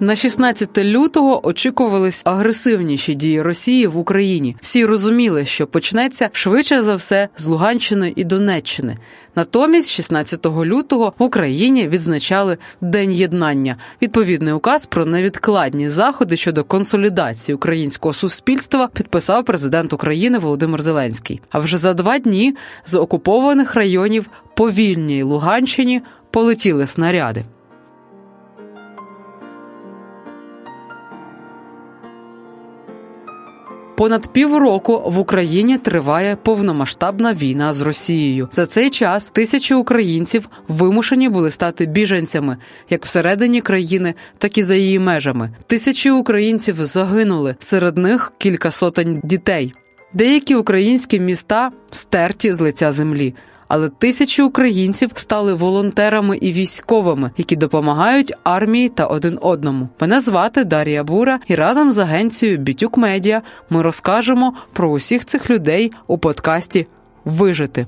На 16 лютого очікувались агресивніші дії Росії в Україні. Всі розуміли, що почнеться швидше за все з Луганщини і Донеччини. Натомість, 16 лютого в Україні відзначали День єднання. Відповідний указ про невідкладні заходи щодо консолідації українського суспільства підписав президент України Володимир Зеленський. А вже за два дні з окупованих районів по вільній Луганщині полетіли снаряди. Понад півроку в Україні триває повномасштабна війна з Росією. За цей час тисячі українців вимушені були стати біженцями як всередині країни, так і за її межами. Тисячі українців загинули, серед них кілька сотень дітей. Деякі українські міста стерті з лиця землі але тисячі українців стали волонтерами і військовими, які допомагають армії та один одному. Мене звати Дар'я Бура, і разом з агенцією Бітюк Медіа ми розкажемо про усіх цих людей у подкасті Вижити.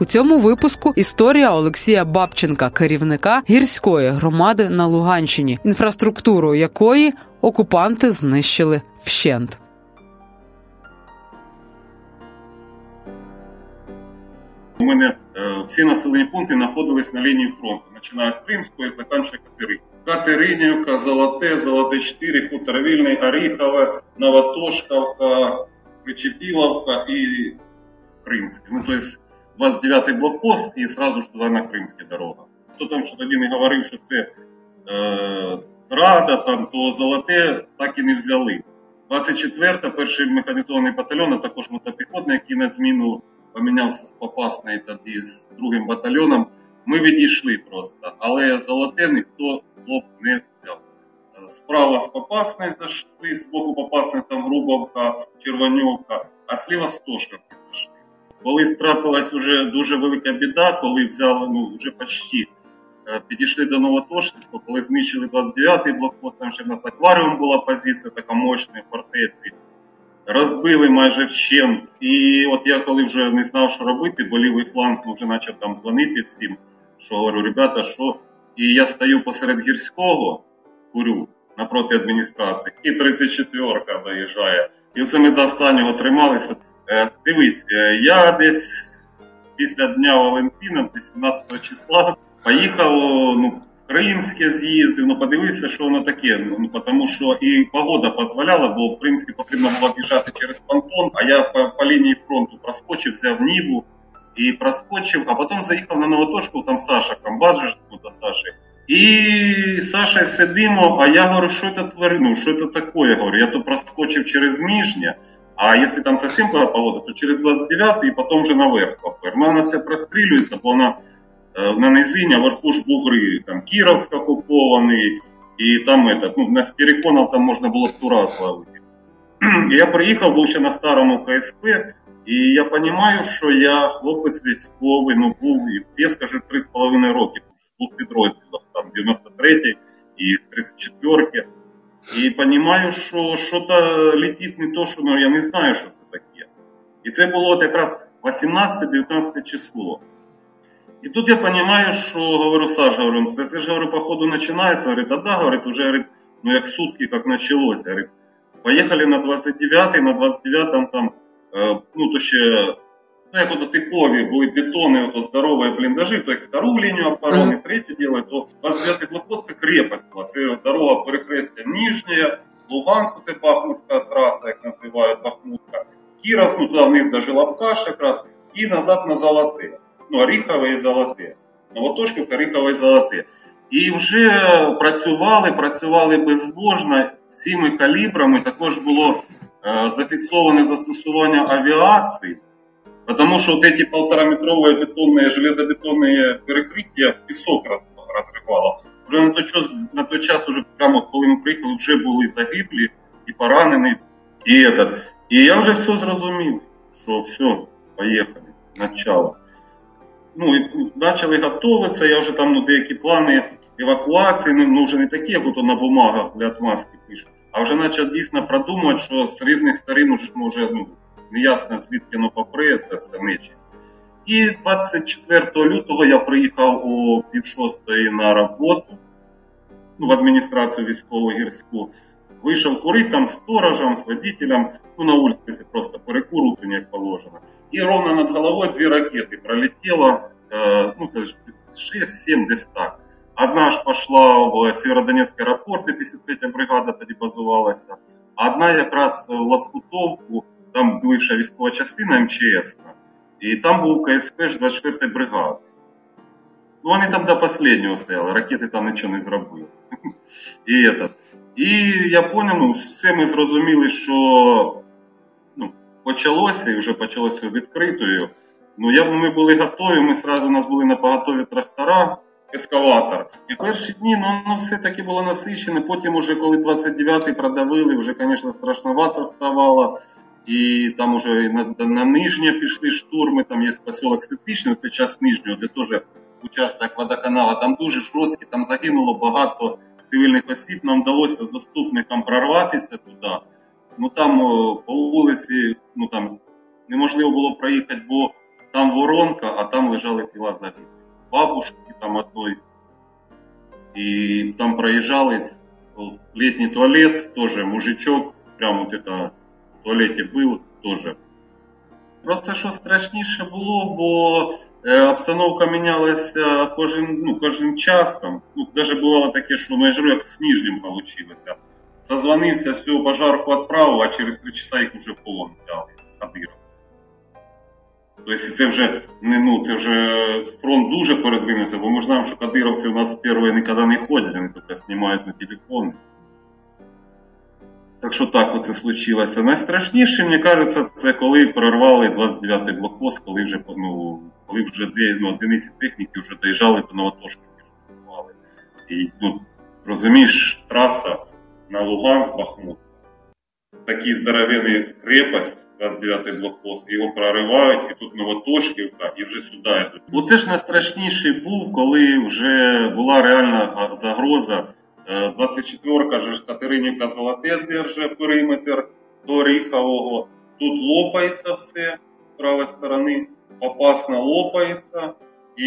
У цьому випуску історія Олексія Бабченка, керівника гірської громади на Луганщині, інфраструктуру якої окупанти знищили вщент. У мене е, всі населені пункти знаходились на лінії фронту, починають Кримської, закінчує Катеринівка. Катеринівка, Золоте, Золоте 4, Хуторовільний, Оріхове, Новотошковка, Причепіловка і Кримське. Ну, то есть 29-й блокпост і сразу ж туди на Кримське дорога. Хто там що тоді не говорив, що це е, зрада, там, то золоте так і не взяли. 24-та, перший механізований батальйон, а також мотопіхотний, який на зміну помінявся з Попасної тоді з другим батальйоном. Ми відійшли просто, але золоте ніхто хлоп не взяв. Справа з Попасної зайшли, з боку Попасної там Грубовка, Червоньовка, а сліва Стошковки зайшли. Коли трапилась уже дуже велика біда, коли взяли ну, вже почти Е, підійшли до Новотошківського, коли знищили 29-й блокпост, там ще в нас акваріум була позиція, така мощної фортеці. Розбили майже вщент. І от я коли вже не знав, що робити, бо лівий фланг вже почав там дзвонити всім, що говорю, ребята, що. І я стою посеред гірського, курю напроти адміністрації, і 34-ка заїжджає. І все ми до останнього трималися. Е, дивись, е, я десь після Дня Валентина, 18 числа. Поїхав ну, в Кримське з'їздив, ну подивився, що воно таке. Ну, тому що і погода дозволяла, бо в Кримське потрібно було біжати через понтон, а я по, по лінії фронту проскочив, взяв Ніву і проскочив, а потім заїхав на Новотошку, там Саша, комбат же до Саші. І Саша сидимо, а я говорю, що це творину, що це таке? Я говорю, я тут проскочив через Нижнє, а якщо там зовсім плохая погода, то через 29 і потім вже наверх. Ну, вона все прострілюється, бо вона на низині, а верху бугри, там Кіровськ окупований, і там этот, ну, на Стериконов там можна було б тура зловити. Я приїхав, був ще на старому КСП, і я розумію, що я хлопець військовий, ну був я скажу, 3,5 роки в двох підрозділах, там 93 і 34 І розумію, що щось летить не то, що ну, я не знаю, що це таке. І це було от якраз 18-19 число. И тут я понимаю, что, говорю, Саша, говорю, ну, если же, говорю, походу начинается, говорит, а да, говорит, уже, говорит, ну, як сутки, как началось, говорит, поехали на 29-й, на 29-м там, э, ну, то ще, ну, як ото типові були бетони, ото здорові бліндажі, то як втору лінію оборони, mm-hmm. третю делать, то 29-й блокпост це крепость була, це дорога перехрестя Ніжня, Луганську, це Бахмутська траса, як називають Бахмутка, Кіров, ну, туди вниз до Желобкаш якраз, і назад на Золоте ну, Оріхове і Золоте. Новотошківка, Оріхове і Золоте. І вже працювали, працювали безбожно всіми калібрами. Також було е, зафіксоване застосування авіації, тому що ці полтораметрові бетонні, железобетонні перекриття пісок розривало. Вже на той час, на той час, уже прямо коли ми приїхали, вже були загиблі і поранені. І, этот. і я вже все зрозумів, що все, поїхали, начало ну, і почали готуватися, я вже там ну, деякі плани евакуації, ну, ну вже не такі, як на бумагах для отмазки пишуть, а вже почав дійсно продумувати, що з різних сторін уже може ну, неясно звідки воно попре, це все нечість. І 24 лютого я приїхав о пів шостої на роботу ну, в адміністрацію військову Вийшов курити там сторожем, з водителем, ну на вулиці просто перекур утренний, як положено. І ровно над головою дві ракети пролетіло, э, ну, 6-7 десь так. Одна ж пішла в Сєвєродонецький аеропорт, де 53 бригада тоді базувалася, одна якраз в Лоскутовку, там бивша військова частина МЧС, і там був КСП 24 бригади. Ну, вони там до останнього стояли, ракети там нічого не зробили. І этот. І я поняв, ну, все ми зрозуміли, що ну, почалося і вже почалося відкритою. Ну, я, ми були готові, ми одразу у нас були на поготові трактора, ескаватор. І перші дні ну, ну, все-таки було насичене. Потім, уже, коли 29-й продавили, вже, звісно, страшновато ставало. І там уже на, на Нижнє пішли штурми, там є поселок Світличний, це час Нижнього, де теж участок водоканала. Там дуже жорсткі, там загинуло багато цивільних осіб. Нам вдалося з заступником прорватися туди. Ну там по вулиці ну там неможливо було проїхати, бо там воронка, а там лежали тіла загиблих. Бабушки там одної. І там проїжджали літній туалет, теж мужичок, прямо в туалеті був теж. Просто що страшніше було, бо е, обстановка мінялася кожен ну, кожен час. Там. Ну, Навіть бувало таке, що я як з Ніжнім вийшло. Созвонився, всю пожарку відправив, а через три часа їх вже в полон взяли. Кадировці. Тобто це вже не ну, це вже фронт дуже передвинувся, бо ми знаємо, що кадировці у нас перші ніколи не ходять, вони тільки знімають на телефони. Так що так оце случилося. Найстрашніше, мені кажеться, це коли прорвали 29-й блокпост, коли вже ну, коли вже ну, одиниці техніки вже доїжджали до Новотошки штурмували. І ну, розумієш, траса на Луганськ, Бахмут, такий здоровенний крепость, 29-й блокпост, його проривають, і тут Новотошківка, і вже сюди йдуть. Оце ж найстрашніший був, коли вже була реальна загроза. 24-ка ж Катеринівка Золоте держить периметр до Оріхового. Тут лопається все з правої сторони, опасно лопається. І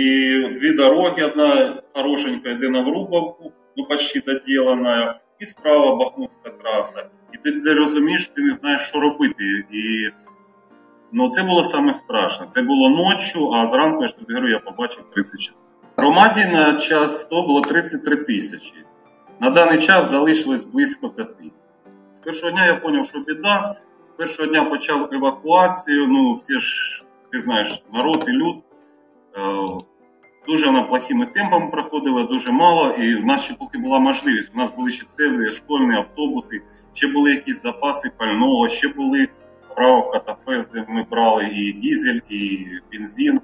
дві дороги, одна хорошенька йде на Врубовку, ну почти доділана, і справа Бахмутська траса. І ти не розумієш, ти не знаєш, що робити. І ну, це було саме страшне. Це було ночі, а зранку я ж тобі говорю, я побачив 34. Громаді на час то було 33 тисячі. На даний час залишилось близько п'яти. З першого дня я зрозумів, що біда. З першого дня почав евакуацію. Ну, всі ж, ти знаєш, народ і люд. Е, дуже вона плохими темпами проходила, дуже мало. І в нас ще поки була можливість. У нас були ще цілі школьні автобуси, ще були якісь запаси пального, ще були право катафес, де ми брали і дізель, і бензин.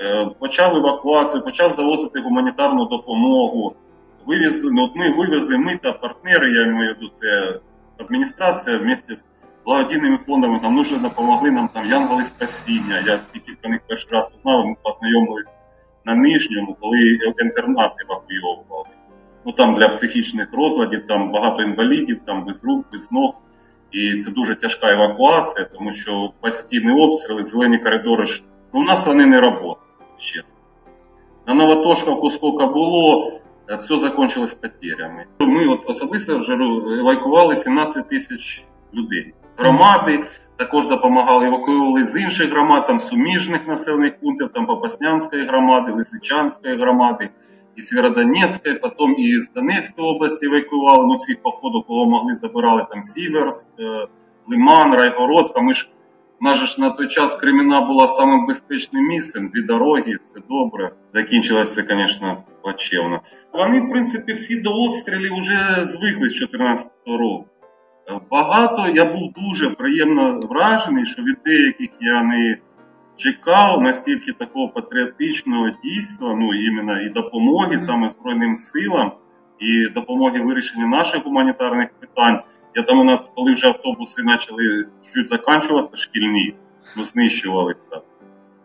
Е, почав евакуацію, почав завозити гуманітарну допомогу вивезли, ну, от ми вивезли, ми та партнери, я маю в це адміністрація вместе з благодійними фондами, там дуже допомогли нам там Янголи спасіння. Я тільки про них перший раз узнав, ми познайомились на нижньому, коли інтернат евакуйовували. Ну там для психічних розладів, там багато інвалідів, там без рук, без ног. І це дуже тяжка евакуація, тому що постійні обстріли, зелені коридори. Ну, у нас вони не працюють, чесно. На Новотошковку скільки було, все закончилось потерями. Ми от особисто вже евакували 17 тисяч людей. Громади також допомагали, евакуювали з інших громад, там суміжних населених пунктів, там Попаснянської громади, Лисичанської громади, і Сєвєродонецької, потім і з Донецької області евакуювали, ну всіх походу, кого могли забирали там Сіверськ, е, Лиман, Райгородка. Ми ж нас ж на той час Креміна була самим безпечним місцем, дві дороги, все добре. Закінчилось це, звісно, плачевно. Вони, в принципі, всі до обстрілів вже звикли з 2014 року. Багато я був дуже приємно вражений, що від деяких я не чекав настільки такого патріотичного дійства, ну іменно і допомоги саме Збройним силам, і допомоги вирішенню наших гуманітарних питань. Я там у нас, коли вже автобуси почали чуть закінчуватися, шкільні, ну, знищувалися,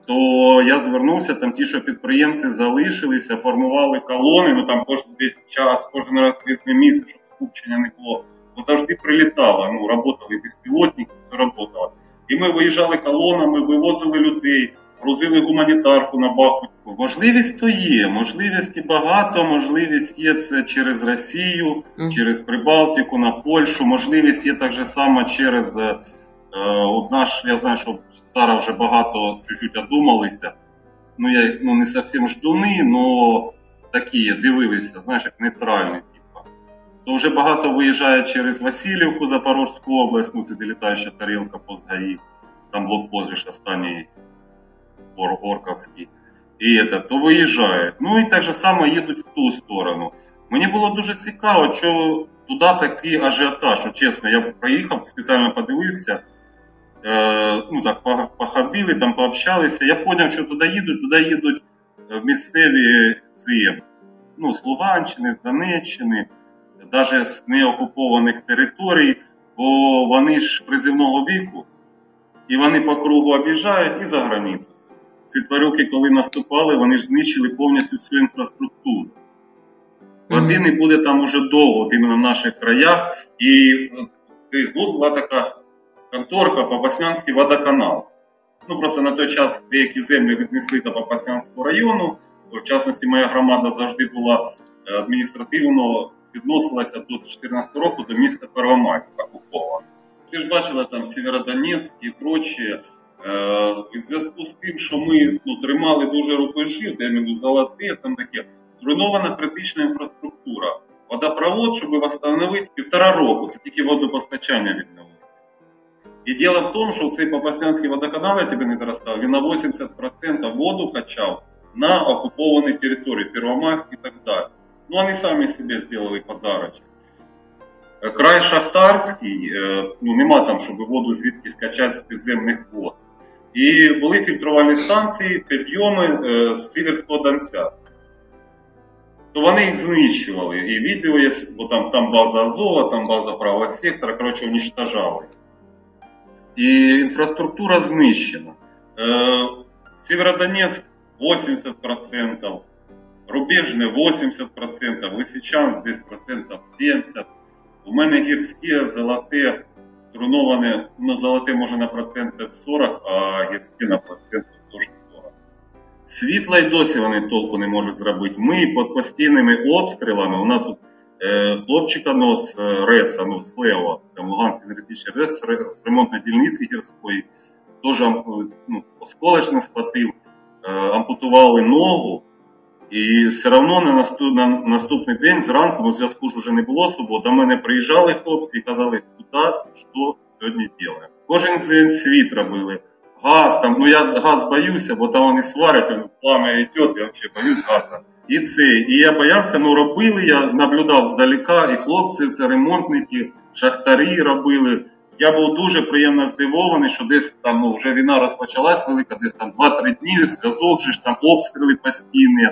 то я звернувся, там ті, що підприємці залишилися, формували колони, ну там кожен десь час, кожен раз різне місце, щоб скупчення не було. Бо завжди прилітало, ну, працювали безпілотники, все працювало. І ми виїжджали колонами, вивозили людей, грузили гуманітарку на Бахмут. Можливість то є, можливості багато, можливість є це через Росію, через Прибалтику, на Польщу, можливість є так же само через е, от наш, я знаю, що зараз вже багато чуть-чуть одумалися. Ну, я ну, не зовсім ждуни, але такі дивилися, знаєш, як нейтральні. То вже багато виїжджає через Васильівку, Запорожську область, ну це літаюча тарілка ГАІ, там блокпост останній Орковський. І це, то виїжджають. Ну і так же само їдуть в ту сторону. Мені було дуже цікаво, що туди такий ажіотаж. Чесно, я проїхав, спеціально подивився. Е, ну так, походили, там пообщалися. Я зрозумів, що туди їдуть, туди їдуть е, місцеві ці, ну, з Луганщини, з Донеччини, навіть з неокупованих територій, бо вони ж призивного віку, і вони по кругу об'їжджають і за границю. Ці тварюки, коли наступали, вони ж знищили повністю всю інфраструктуру. Води не буде там уже довго, от іменно в наших краях. І десь була така конторка Попаснянський водоканал. Ну просто на той час деякі землі віднесли до Попаснянського району. В частності, моя громада завжди була е, адміністративно відносилася до 2014 року до міста Первомайська окупована. Ти ж бачила там Сєвєродонецьк і прочі. Е, у зв'язку з тим, що ми ну, тримали дуже рубежі, де ми золоте, там таке зруйнована критична інфраструктура. Водопровод, щоб встановити півтора року, це тільки водопостачання відновити. І діло в тому, що цей Попаснянський водоканал, я тебе не доростав, він на 80% воду качав на окупованій території, Первомайськ і так далі. Ну, вони самі собі зробили подарочок. Край Шахтарський, е, ну нема там, щоб воду звідки скачати з підземних вод. І були фільтрувальні станції, підйоми е, з Сіверського Донця. То вони їх знищували. І відео є, бо там там база Азова, там база правого сектора, коротше, уничтожали. І інфраструктура знищена. Е, Сєвєродонецьк 80%, Рубежне 80%, Лисичанськ десь процентів 70%. У мене гірське, золоте Руйноване ну, золоте може на процентів 40, а гірське на процентів теж 40. Світла й досі вони толку не можуть зробити. Ми під постійними обстрілами, у нас е, хлопчика нос е, Реса, ну, Лео, там Луганський енергетичний Рес, з ремонтної дільниці гірської, теж ну, осколочно схватив, е, ампутували ногу. І все одно на, наступ, на наступний день зранку, ну зв'язку ж вже не було особо, до мене приїжджали хлопці і казали, куди, що сьогодні робимо. Кожен день світ робили. Газ там, ну я газ боюся, бо там вони сварять, пламя йде, я взагалі боюсь газу. І це, і я боявся, ну робили, я наблюдав здалека, і хлопці, це ремонтники, шахтарі робили. Я був дуже приємно здивований, що десь там ну, вже війна розпочалась велика, десь там 2-3 дні, зв'язок, ж там обстріли постійні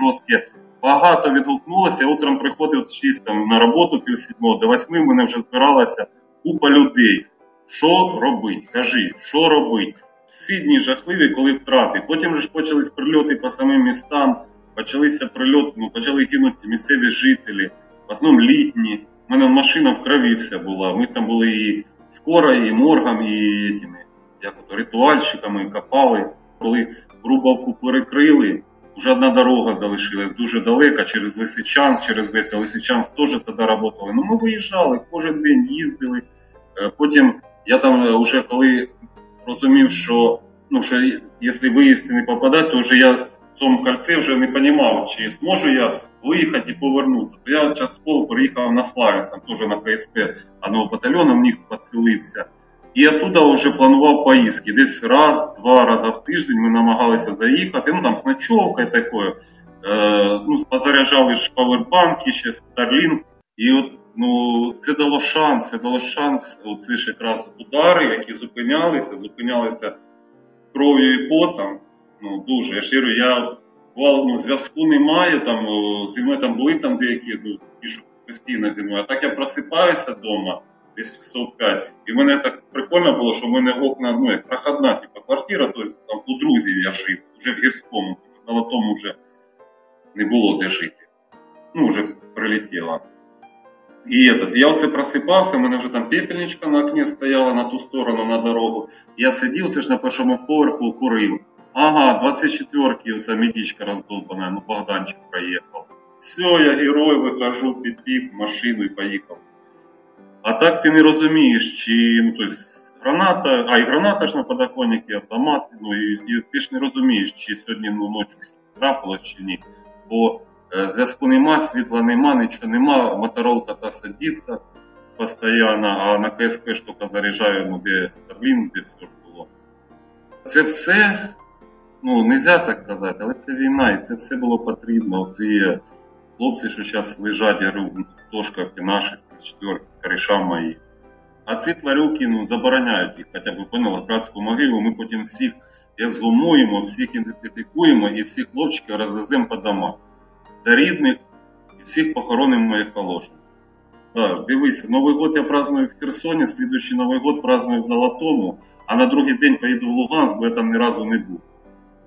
жорстке. Багато відгукнулося. Утром приходив 6 там, на роботу пів сідьмого, до 8 в мене вже збиралася купа людей. Що робить? Кажи, що робить? Всі дні жахливі, коли втрати. Потім ж почались прильоти по самим містам, почалися прильоти, ну, почали гинути місцеві жителі, в основному літні. У мене машина в крові вся була. Ми там були і скоро, і моргом, і тими, як от, ритуальщиками копали. Коли Грубовку перекрили, вже одна дорога залишилась дуже далека через Лисичанськ, через весь Лисичанськ теж тоді працювали. Ну ми виїжджали, кожен день їздили. Е, потім я там вже е, коли розумів, що ну, що якщо виїзди не попадати, то вже я в цьому кольці вже не розумів, чи зможу я виїхати і повернутися. То я частково приїхав на Славянськ, там теж на КСП одного батальйону, в них поцелився. І оттуда вже планував поїздки. Десь раз-два рази в тиждень ми намагалися заїхати. Ну там з ночовкою такою. Е, ну, Позаряджали ж павербанки, ще Starlink. І от ну, це дало шанс, це дало шанс. Оці ж якраз удари, які зупинялися, зупинялися кров'ю і потом. Ну, дуже. Я ж говорю, я ну, зв'язку немає. Там, Зі мною там були там деякі, ну, ті, що постійно зі мною. А так я просипаюся вдома десь 5. І мене так прикольно було, що в мене окна, ну, як проходна, типу, квартира, то там у друзів я жив, вже в гірському, в золотому вже не було де жити. Ну, вже прилетіло. І этот, я оце просипався, у мене вже там пепельничка на окні стояла на ту сторону, на дорогу. Я сидів, це ж на першому поверху курив. Ага, 24-ки, оця медичка роздолбана, ну Богданчик проїхав. Все, я герой, вихожу, підпів машину і поїхав. А так ти не розумієш, чи ну, тобто, граната, а і граната ж на подоконнику, автомат, ну і, і ти ж не розумієш, чи сьогодні ну, ночі трапилось, чи ні. Бо е, зв'язку нема, світла нема, нічого нема, моторолка та садиться постійно, а на КСП ж тільки заряджаю, ну, де стаблін, де все ж було. Це все, ну, не можна так казати, але це війна, і це все було потрібно. Є хлопці, що зараз лежать, я говорю, в тошках наші, четверки, коріша мої. А ці тварюки ну, забороняють їх, хоча б поняла братську могилу, ми потім всіх язгумуємо, всіх ідентифікуємо і всіх хлопчиків розвеземо по домах. До рідних і всіх похоронимо як положено. Да, дивись, Новий год я праздную в Херсоні, слідуючий Новий год праздную в Золотому, а на другий день поїду в Луганськ, бо я там ні разу не був.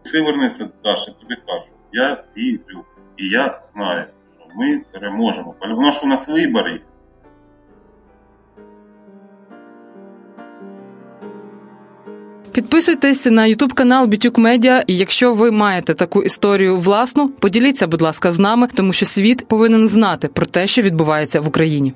Все вернеться, Даша, тобі кажу. Я вірю. І я знаю, ми переможемо. Тому що у нас вибори. Підписуйтесь на Ютуб канал Бітюк Медіа. І якщо ви маєте таку історію власну, поділіться, будь ласка, з нами, тому що світ повинен знати про те, що відбувається в Україні.